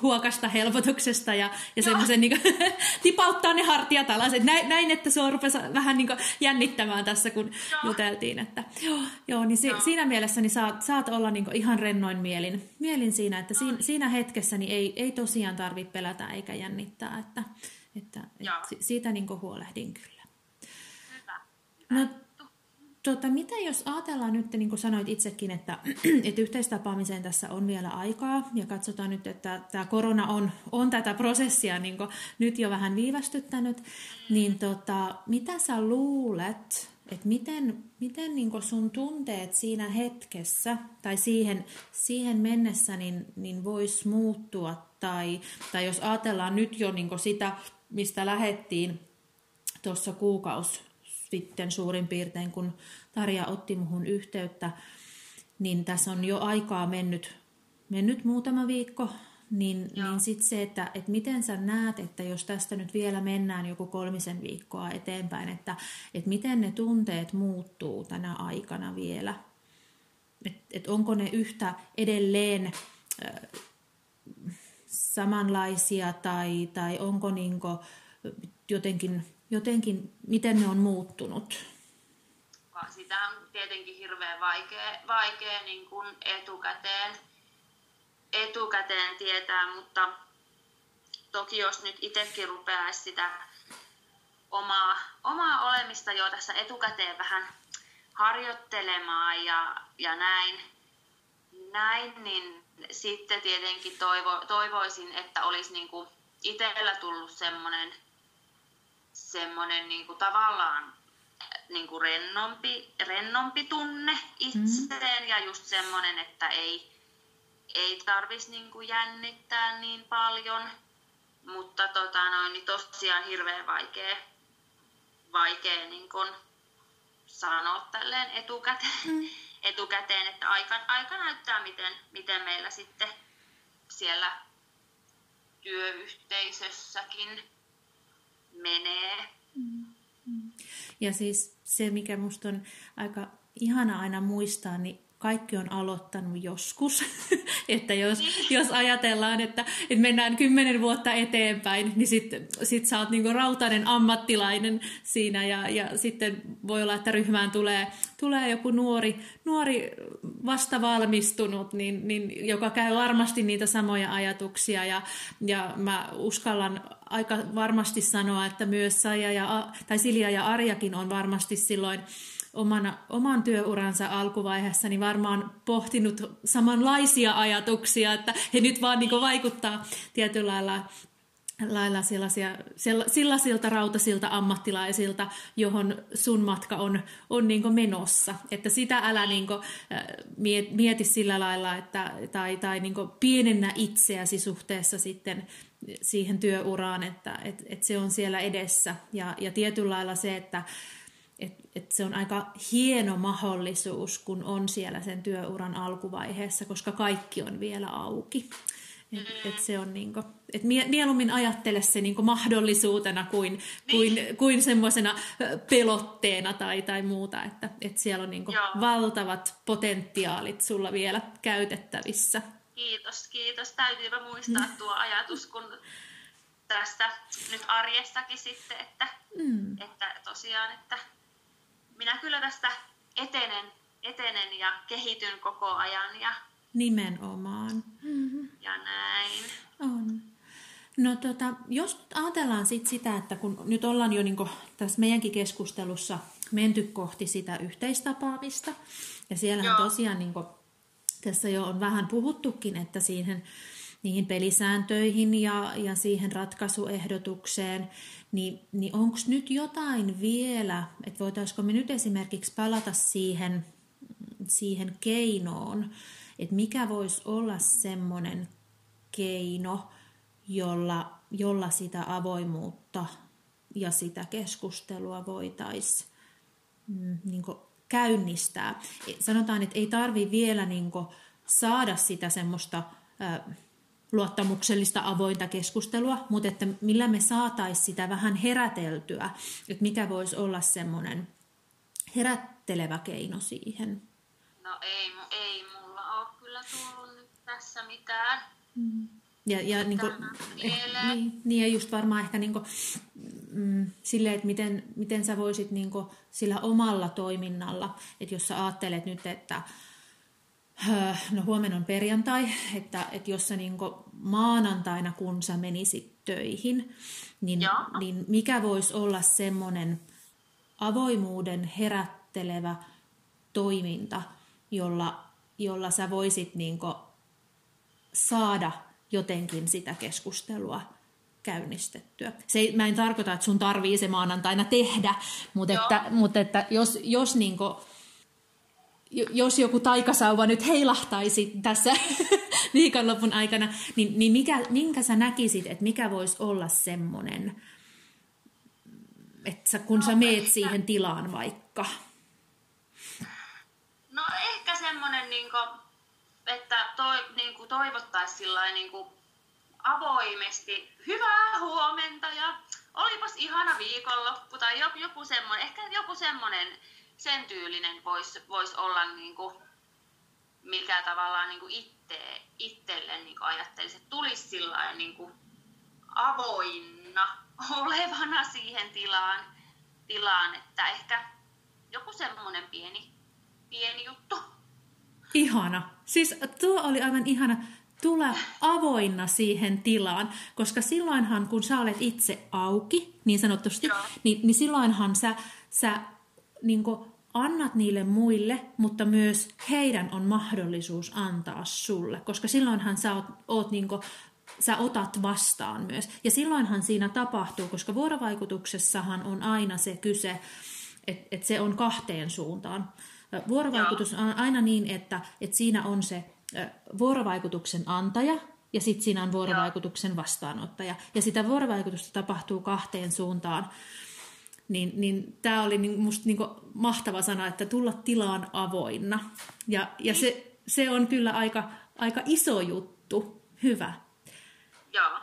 huokasta helpotuksesta ja, ja semmoisen niinku, (laughs) tipauttaa ne hartiat alas. Et näin, näin, että sua rupesi vähän niinku jännittämään tässä, kun joo. juteltiin. Että, joo, joo, niin si, joo. siinä mielessä niin saat, saat olla niinku ihan rennoin mielin, mielin siinä, että siinä, siinä hetkessä niin ei, ei tosiaan tarvitse pelätä eikä jännittää. Että, että, et siitä niinku huolehdin kyllä. Hyvä. Hyvä. No, Tota, mitä jos ajatellaan nyt, niin kuin sanoit itsekin, että, (clears throat) että yhteistapaamiseen tässä on vielä aikaa ja katsotaan nyt, että tämä korona on, on tätä prosessia niin nyt jo vähän viivästyttänyt, niin tota, mitä sä luulet, että miten, miten niin sun tunteet siinä hetkessä tai siihen, siihen mennessä niin, niin voisi muuttua? Tai, tai jos ajatellaan nyt jo niin sitä, mistä lähettiin tuossa kuukausi sitten suurin piirtein, kun Tarja otti muhun yhteyttä, niin tässä on jo aikaa mennyt, mennyt muutama viikko, niin, niin sitten se, että, että miten sä näet, että jos tästä nyt vielä mennään joku kolmisen viikkoa eteenpäin, että, että miten ne tunteet muuttuu tänä aikana vielä. Että et onko ne yhtä edelleen äh, samanlaisia tai, tai onko niinku jotenkin jotenkin, miten ne on muuttunut? Sitä on tietenkin hirveän vaikea, vaikea niin kuin etukäteen, etukäteen tietää, mutta toki jos nyt itsekin rupeaisi sitä omaa, omaa olemista jo tässä etukäteen vähän harjoittelemaan ja, ja näin, näin, niin sitten tietenkin toivo, toivoisin, että olisi niin kuin itsellä tullut semmoinen semmoinen niin kuin tavallaan niin kuin rennompi, rennompi tunne itseen mm. ja just semmoinen, että ei, ei tarvitsisi niin jännittää niin paljon, mutta tota noin, niin tosiaan hirveän vaikea, vaikea niin kuin sanoa tälleen etukäteen, mm. (laughs) etukäteen että aika, aika näyttää, miten, miten meillä sitten siellä työyhteisössäkin menee. Ja siis se, mikä musta on aika ihana aina muistaa, niin kaikki on aloittanut joskus. (laughs) että jos, jos ajatellaan, että, että mennään kymmenen vuotta eteenpäin, niin sitten sit sä oot niinku rautainen ammattilainen siinä ja, ja sitten voi olla, että ryhmään tulee, tulee joku nuori, nuori vasta valmistunut, niin, niin, joka käy varmasti niitä samoja ajatuksia ja, ja mä uskallan aika varmasti sanoa, että myös Saija ja, tai Silja ja Arjakin on varmasti silloin omana, oman työuransa alkuvaiheessa niin varmaan pohtinut samanlaisia ajatuksia, että he nyt vaan niin vaikuttaa tietyllä lailla lailla sellaisia, sellaisilta rautasilta ammattilaisilta, johon sun matka on, on niin menossa. Että sitä älä niin mieti sillä lailla, että, tai, tai niin pienennä itseäsi suhteessa sitten siihen työuraan, että et, et se on siellä edessä. Ja, ja tietyllä lailla se, että et, et se on aika hieno mahdollisuus, kun on siellä sen työuran alkuvaiheessa, koska kaikki on vielä auki. Et, mm. et se on niinku, et mieluummin ajattele se niinku mahdollisuutena kuin, niin. kuin, kuin semmoisena pelotteena tai, tai muuta, että et siellä on niinku valtavat potentiaalit sulla vielä käytettävissä. Kiitos, kiitos. Täytyypä muistaa mm. tuo ajatus, kun tästä nyt arjestakin sitten, että, mm. että tosiaan, että minä kyllä tästä etenen, etenen ja kehityn koko ajan ja Nimenomaan. Mm-hmm. Ja näin. On. No tota, jos ajatellaan sit sitä, että kun nyt ollaan jo niinku tässä meidänkin keskustelussa menty kohti sitä yhteistapaamista, ja siellähän Joo. tosiaan niinku, tässä jo on vähän puhuttukin, että siihen niihin pelisääntöihin ja, ja siihen ratkaisuehdotukseen, niin, niin onko nyt jotain vielä, että voitaisiko me nyt esimerkiksi palata siihen, siihen keinoon, että mikä voisi olla semmoinen keino, jolla, jolla sitä avoimuutta ja sitä keskustelua voitaisiin mm, niin käynnistää. Sanotaan, että ei tarvi vielä niin saada sitä semmoista luottamuksellista avointa keskustelua, mutta että millä me saataisiin sitä vähän heräteltyä, että mikä voisi olla semmoinen herättelevä keino siihen. No ei, ei tullut nyt tässä mitään. Mm. Ja, ja niin kuin, eh, niin, niin, ja just varmaan ehkä niin kuin, mm, silleen, että miten, miten sä voisit niin kuin, sillä omalla toiminnalla, että jos sä ajattelet nyt, että no huomenna on perjantai, että, että jos sä niin maanantaina, kun sä menisit töihin, niin, niin mikä voisi olla semmoinen avoimuuden herättelevä toiminta, jolla jolla sä voisit niin saada jotenkin sitä keskustelua käynnistettyä. Se mä en tarkoita, että sun tarvii se maanantaina tehdä, mutta, että, mutta että jos, jos, niin kuin, jos joku taikasauva nyt heilahtaisi tässä (laughs) viikonlopun aikana, niin, niin mikä, minkä sä näkisit, että mikä voisi olla semmoinen, että sä, kun no, sä meet siihen tilaan vaikka – semmoinen, niin kuin, että toi, niin kuin toivottaisiin niin kuin avoimesti hyvää huomenta ja olipas ihana viikonloppu tai joku, joku semmoinen, ehkä joku semmoinen sen tyylinen voisi vois olla niin kuin, mikä tavallaan niin kuin itse, itselle niin kuin ajattelisi, että tulisi sillä niin kuin avoinna (laughs) olevana siihen tilaan, tilaan, että ehkä joku semmoinen pieni, pieni juttu Ihana. Siis tuo oli aivan ihana. Tule avoinna siihen tilaan, koska silloinhan, kun sä olet itse auki, niin sanotusti, niin, niin silloinhan sä, sä niin annat niille muille, mutta myös heidän on mahdollisuus antaa sulle, koska silloinhan sä oot, oot niin kuin, sä otat vastaan myös. Ja silloinhan siinä tapahtuu, koska vuorovaikutuksessahan on aina se kyse, että et se on kahteen suuntaan. Vuorovaikutus on aina niin, että, että siinä on se vuorovaikutuksen antaja ja sitten siinä on vuorovaikutuksen vastaanottaja. Ja sitä vuorovaikutusta tapahtuu kahteen suuntaan. Niin, niin tämä oli niin, musta niin mahtava sana, että tulla tilaan avoinna. Ja, ja se, se on kyllä aika, aika iso juttu. Hyvä. Joo.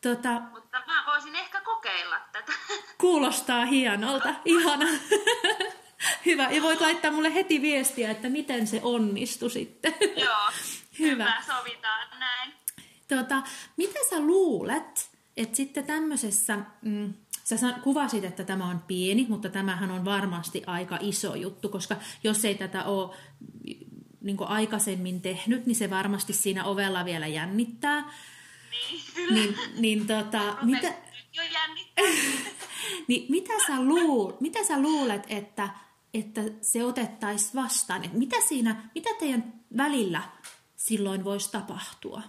Tota, Mutta mä voisin ehkä kokeilla tätä. (laughs) Kuulostaa hienolta. Ihana. (laughs) Hyvä. Ja voit laittaa mulle heti viestiä, että miten se onnistui sitten. (laughs) Joo. Hyvä. Hyvä. Sovitaan näin. Tota, mitä sä luulet, että sitten tämmöisessä... Mm, Sä kuvasit, että tämä on pieni, mutta tämähän on varmasti aika iso juttu, koska jos ei tätä ole niin aikaisemmin tehnyt, niin se varmasti siinä ovella vielä jännittää. Niin, kyllä. Niin, niin tota, mitä, jo jännittää. (laughs) niin mitä, sä luul, mitä sä luulet, että että se otettaisiin vastaan? Että mitä siinä, mitä teidän välillä silloin voisi tapahtua?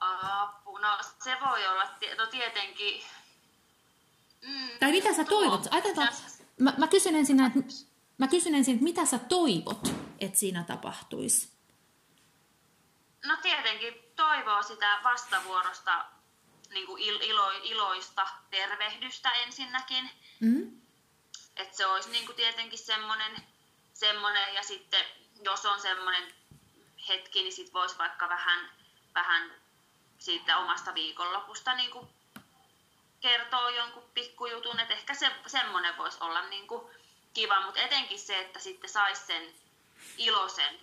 Apu, no se voi olla, no tietenkin... Mm, tai mitä sä toivot? Ajatellaan, mä, mä kysyn ensin, että, mä kysyn ensin, että mitä sä toivot, että siinä tapahtuisi? No tietenkin toivoo sitä vastavuorosta niin kuin ilo, iloista tervehdystä ensinnäkin. Mm. Että se olisi niin kuin tietenkin semmoinen, semmoinen, ja sitten jos on semmoinen hetki, niin sitten voisi vaikka vähän, vähän siitä omasta viikonlopusta niin kuin kertoo jonkun pikkujutun, että ehkä se, semmoinen voisi olla niin kuin kiva, mutta etenkin se, että sitten saisi sen iloisen,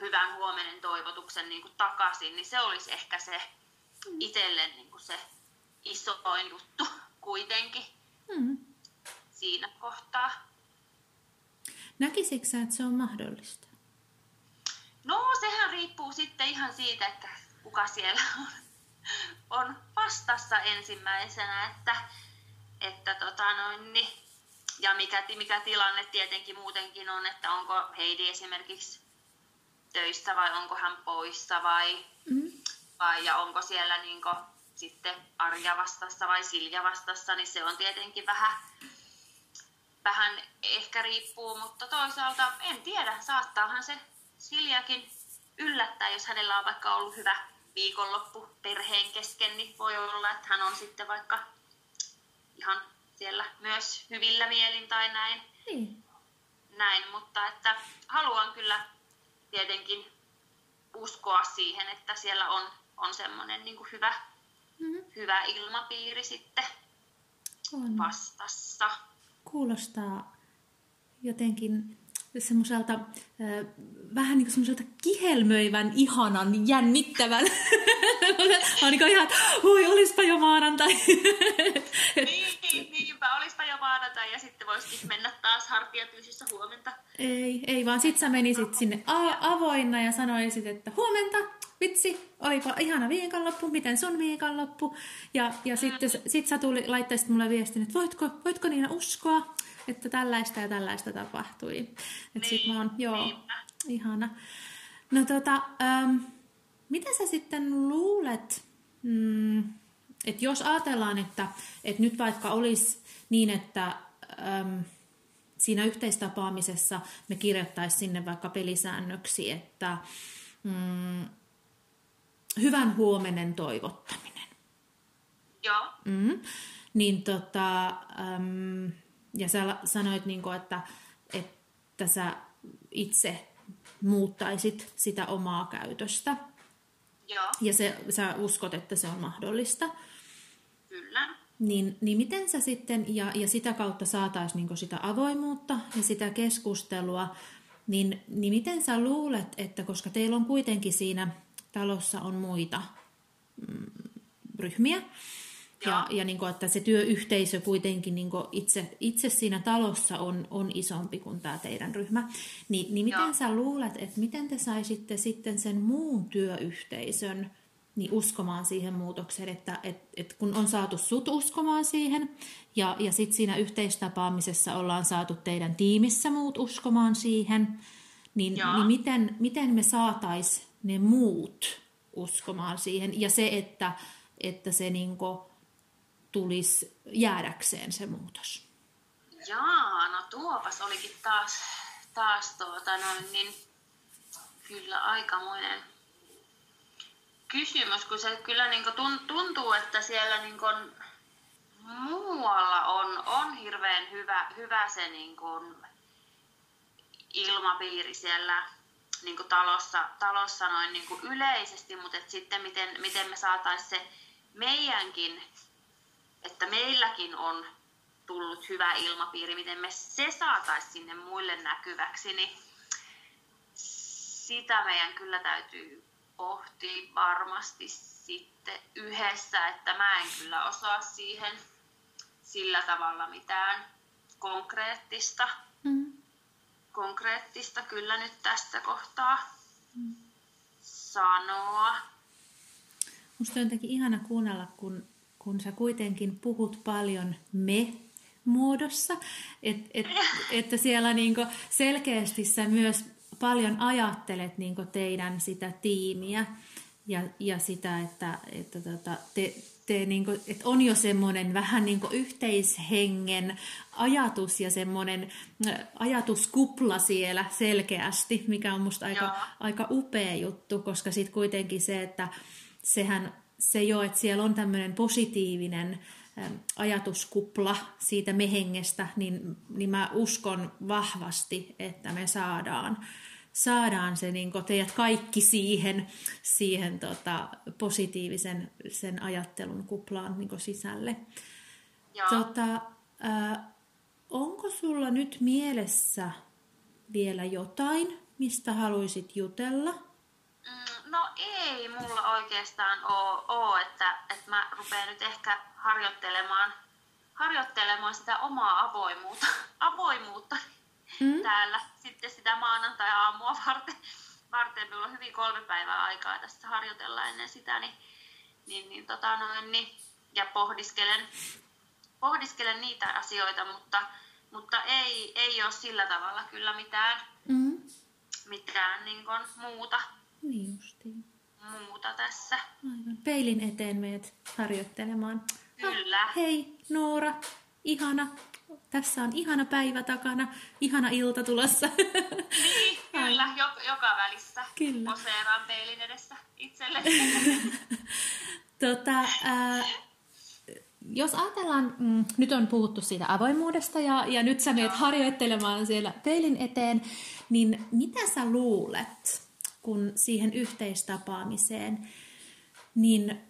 hyvän huomenen toivotuksen niin kuin takaisin, niin se olisi ehkä se itselle niin kuin se isoin juttu (laughs) kuitenkin mm. siinä kohtaa. Näkisikö sä, että se on mahdollista? No, sehän riippuu sitten ihan siitä, että kuka siellä on, on vastassa ensimmäisenä, että, että tota noin, niin, ja mikä, mikä tilanne tietenkin muutenkin on, että onko Heidi esimerkiksi töissä vai onko hän poissa vai, mm. vai ja onko siellä niin kuin, sitten Arja vastassa vai Silja vastassa, niin se on tietenkin vähän, vähän ehkä riippuu, mutta toisaalta en tiedä, saattaahan se Siljakin yllättää, jos hänellä on vaikka ollut hyvä viikonloppu perheen kesken, niin voi olla, että hän on sitten vaikka ihan siellä myös hyvillä mielin tai näin. Niin. Näin, mutta että haluan kyllä tietenkin uskoa siihen, että siellä on, on semmoinen niin hyvä, mm-hmm. hyvä ilmapiiri sitten on. vastassa. Kuulostaa jotenkin semmoiselta vähän niin kuin semmoiselta kihelmöivän, ihanan, jännittävän. (laughs) Mä niin ihan, voi, olispa jo maanantai. (laughs) niin, niinpä, olispa jo maanantai ja sitten voisikin mennä taas hartiatyysissä huomenta. Ei, ei vaan sit sä menisit sinne a- avoinna ja sanoisit, että huomenta, vitsi, olipa ihana viikonloppu, miten sun viikonloppu? Ja, ja mm. sitten sit sä tuli, laittaisit mulle viestin, että voitko, voitko Niina uskoa, että tällaista ja tällaista tapahtui. Että niin, sit mä oon, joo, niinpä. Ihana. No tota, ähm, mitä sä sitten luulet, mm, että jos ajatellaan, että, että nyt vaikka olisi niin, että ähm, siinä yhteistapaamisessa me kirjoittaisiin sinne vaikka pelisäännöksi, että mm, hyvän huomenen toivottaminen. Joo. Mm, niin tota, ähm, ja sä sanoit, niin kuin, että, että sä itse muuttaisit sitä omaa käytöstä. Joo. Ja se, sä uskot, että se on mahdollista. Kyllä. Niin, niin miten sä sitten, ja, ja sitä kautta saataisiin niin sitä avoimuutta ja sitä keskustelua, niin, niin miten sä luulet, että koska teillä on kuitenkin siinä talossa on muita mm, ryhmiä, ja, ja niin kuin, että se työyhteisö kuitenkin niin kuin itse, itse siinä talossa on, on isompi kuin tämä teidän ryhmä. Ni, niin miten Joo. sä luulet, että miten te saisitte sitten sen muun työyhteisön niin uskomaan siihen muutokseen, että et, et kun on saatu sut uskomaan siihen, ja, ja sitten siinä yhteistapaamisessa ollaan saatu teidän tiimissä muut uskomaan siihen, niin, niin miten, miten me saatais ne muut uskomaan siihen, ja se, että, että se niinku, tulisi jäädäkseen se muutos? Jaa, no tuopas olikin taas, taas tuota noin, niin kyllä aikamoinen kysymys, kun se kyllä niin tuntuu, että siellä niin kuin muualla on, on hirveän hyvä, hyvä se niin kuin ilmapiiri siellä niin kuin talossa, talossa noin niin kuin yleisesti, mutta sitten miten, miten me saataisiin se meidänkin että meilläkin on tullut hyvä ilmapiiri, miten me se saataisiin sinne muille näkyväksi, niin sitä meidän kyllä täytyy pohtia varmasti sitten yhdessä, että mä en kyllä osaa siihen sillä tavalla mitään konkreettista, mm. konkreettista kyllä nyt tässä kohtaa mm. sanoa. Musta on jotenkin ihana kuunnella, kun kun sä kuitenkin puhut paljon me muodossa, et, et, että siellä niinku selkeästi sä myös paljon ajattelet niinku teidän sitä tiimiä ja, ja sitä, että, että tota, te, te niinku, että on jo semmoinen vähän niinku yhteishengen ajatus ja semmoinen ajatuskupla siellä selkeästi, mikä on musta aika, aika upea juttu, koska sitten kuitenkin se, että sehän se jo, että siellä on tämmöinen positiivinen ajatuskupla siitä mehengestä, niin, niin mä uskon vahvasti, että me saadaan, saadaan se niin teidät kaikki siihen, siihen tota, positiivisen sen ajattelun kuplaan niin sisälle. Tota, ää, onko sulla nyt mielessä vielä jotain, mistä haluaisit jutella? No ei mulla oikeastaan ole, ole että, että mä rupean nyt ehkä harjoittelemaan, harjoittelemaan sitä omaa avoimuutta, (laughs) avoimuutta mm. täällä sitten sitä maanantai-aamua varten. varten. Meillä on hyvin kolme päivää aikaa tässä harjoitella ennen sitä, niin, niin, niin, tota noin, niin ja pohdiskelen, pohdiskelen niitä asioita, mutta, mutta ei, ei ole sillä tavalla kyllä mitään, mm. mitään niin kuin muuta niin justiin. Muuta tässä. Aivan. Peilin eteen meet harjoittelemaan. Kyllä. Ah, hei Noora, ihana. Tässä on ihana päivä takana, ihana ilta tulossa. Niin, (laughs) kyllä, joka, joka välissä. Kyllä. Poseeraan peilin edessä itselle. (laughs) tota, äh, jos ajatellaan, mm, nyt on puhuttu siitä avoimuudesta ja, ja nyt sä meet harjoittelemaan siellä peilin eteen, niin mitä sä luulet, kun siihen yhteistapaamiseen, niin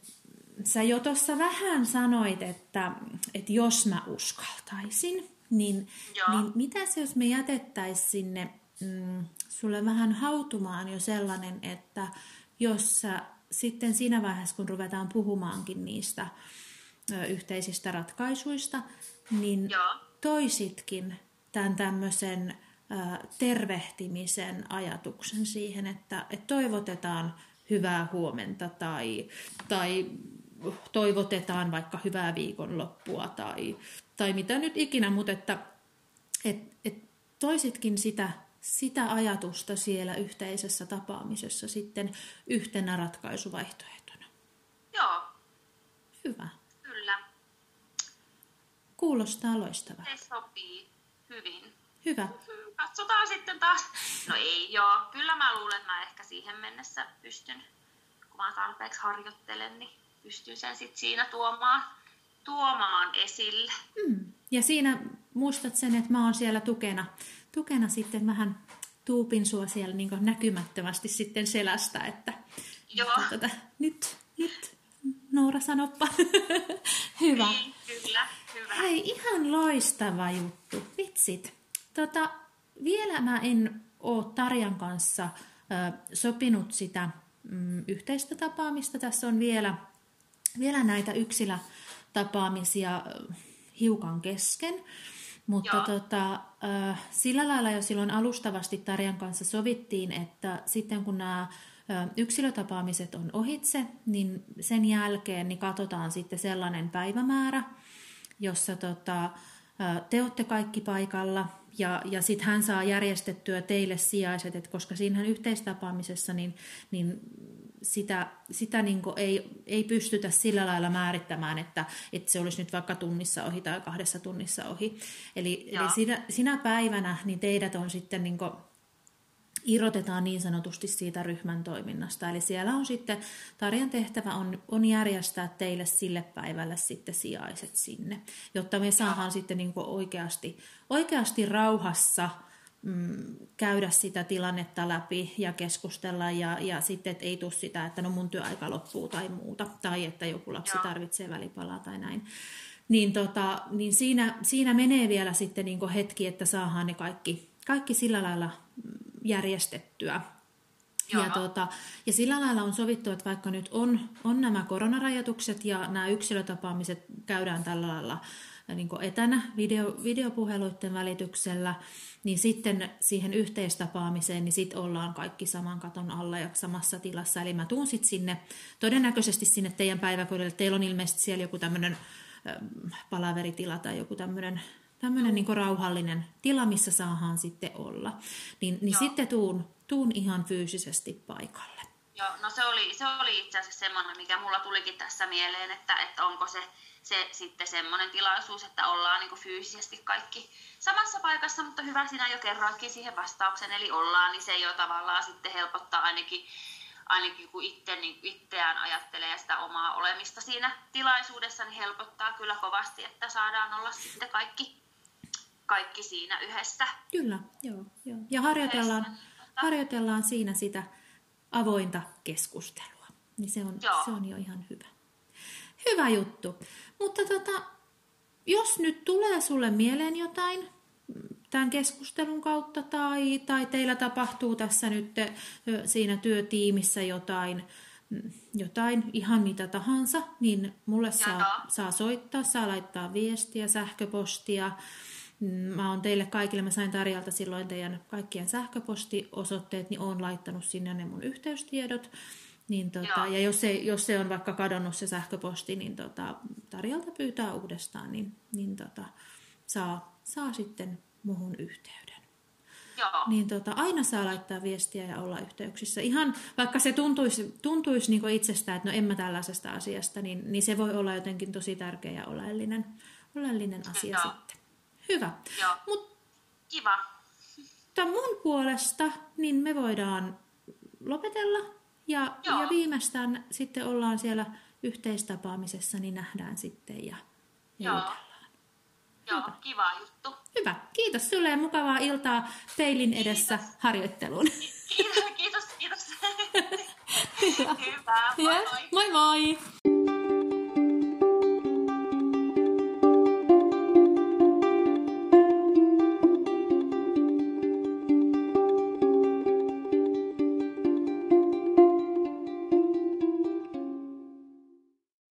sä jo tuossa vähän sanoit, että, että jos mä uskaltaisin, niin, niin mitä se, jos me jätettäisiin sinne mm, sulle vähän hautumaan jo sellainen, että jos sä sitten siinä vaiheessa, kun ruvetaan puhumaankin niistä ö, yhteisistä ratkaisuista, niin Joo. toisitkin tämän tämmöisen tervehtimisen ajatuksen siihen, että, että toivotetaan hyvää huomenta tai, tai toivotetaan vaikka hyvää viikonloppua tai, tai mitä nyt ikinä, mutta että et, et toisitkin sitä, sitä ajatusta siellä yhteisessä tapaamisessa sitten yhtenä ratkaisuvaihtoehtona. Joo. Hyvä. Kyllä. Kuulostaa loistavaa. Se sopii hyvin. Hyvä katsotaan sitten taas. No ei joo, kyllä mä luulen, että mä ehkä siihen mennessä pystyn, kun mä tarpeeksi harjoittelen, niin pystyn sen sitten siinä tuomaan, tuomaan esille. Mm. Ja siinä muistat sen, että mä oon siellä tukena, tukena sitten vähän tuupin sua siellä niin näkymättömästi sitten selästä, että, Joo. että tota, nyt, nyt Noora sanoppa. (laughs) hyvä. Niin, kyllä, hyvä. Hei, ihan loistava juttu. Vitsit. Tota, vielä mä en ole Tarjan kanssa sopinut sitä mm, yhteistä tapaamista. Tässä on vielä, vielä näitä yksilötapaamisia hiukan kesken. Mutta tota, sillä lailla jo silloin alustavasti Tarjan kanssa sovittiin, että sitten kun nämä yksilötapaamiset on ohitse, niin sen jälkeen niin katsotaan sitten sellainen päivämäärä, jossa tota, te olette kaikki paikalla ja, ja sitten hän saa järjestettyä teille sijaiset, että koska siinähän yhteistapaamisessa niin, niin sitä, sitä niin ei, ei pystytä sillä lailla määrittämään, että, että se olisi nyt vaikka tunnissa ohi tai kahdessa tunnissa ohi. Eli, eli sinä, sinä päivänä niin teidät on sitten niin irrotetaan niin sanotusti siitä ryhmän toiminnasta. Eli siellä on sitten, Tarjan tehtävä on, on järjestää teille sille päivälle sitten sijaiset sinne, jotta me saadaan sitten niin oikeasti, oikeasti rauhassa mm, käydä sitä tilannetta läpi ja keskustella ja, ja sitten, että ei tule sitä, että no mun työaika loppuu tai muuta, tai että joku lapsi Joo. tarvitsee välipalaa tai näin. Niin, tota, niin siinä, siinä menee vielä sitten niin hetki, että saadaan ne kaikki, kaikki sillä lailla järjestettyä. Ja, tuota, ja sillä lailla on sovittu, että vaikka nyt on, on nämä koronarajoitukset ja nämä yksilötapaamiset käydään tällä lailla niin etänä video, videopuheluiden välityksellä, niin sitten siihen yhteistapaamiseen, niin sitten ollaan kaikki saman katon alla ja samassa tilassa. Eli mä tuun sitten sinne, todennäköisesti sinne teidän päiväkodille. Teillä on ilmeisesti siellä joku tämmöinen palaveritila tai joku tämmöinen tämmöinen niin rauhallinen tila, missä saahan sitten olla. Niin, niin sitten tuun, tuun ihan fyysisesti paikalle. Joo, no se oli, se oli itse asiassa semmoinen, mikä mulla tulikin tässä mieleen, että, että onko se, se sitten semmoinen tilaisuus, että ollaan niin fyysisesti kaikki samassa paikassa, mutta hyvä sinä jo kerroitkin siihen vastauksen, eli ollaan, niin se jo tavallaan sitten helpottaa ainakin, ainakin kun itse, niin itseään ajattelee sitä omaa olemista siinä tilaisuudessa, niin helpottaa kyllä kovasti, että saadaan olla sitten kaikki, kaikki siinä yhdessä. Kyllä, joo. joo. Ja harjoitellaan, harjoitellaan siinä sitä avointa keskustelua. Niin se on, se on jo ihan hyvä. Hyvä juttu. Mutta tota, jos nyt tulee sulle mieleen jotain tämän keskustelun kautta tai, tai teillä tapahtuu tässä nyt siinä työtiimissä jotain, jotain ihan mitä tahansa, niin mulle saa, saa soittaa, saa laittaa viestiä, sähköpostia. Mm, mä oon teille kaikille, mä sain Tarjalta silloin teidän kaikkien sähköpostiosoitteet, niin oon laittanut sinne ne mun yhteystiedot. Niin tota, ja jos se, jos se on vaikka kadonnut se sähköposti, niin tota, Tarjalta pyytää uudestaan, niin, niin tota, saa, saa sitten muhun yhteyden. Joo. Niin tota, aina saa laittaa viestiä ja olla yhteyksissä. Ihan vaikka se tuntuisi, tuntuisi niin itsestä, että no en mä tällaisesta asiasta, niin, niin se voi olla jotenkin tosi tärkeä ja oleellinen, oleellinen asia Joo. sitten. Hyvä. Joo. Mut, Kiva. Mutta mun puolesta niin me voidaan lopetella ja, ja viimeistään sitten ollaan siellä yhteistapaamisessa, niin nähdään sitten ja, Joo. Joo, Hyvä. kiva juttu. Hyvä. Kiitos sulle ja mukavaa iltaa peilin edessä kiitos. harjoitteluun. Kiitos, kiitos. kiitos. (laughs) Hyvä. Hyvä. Moi, moi. moi, moi.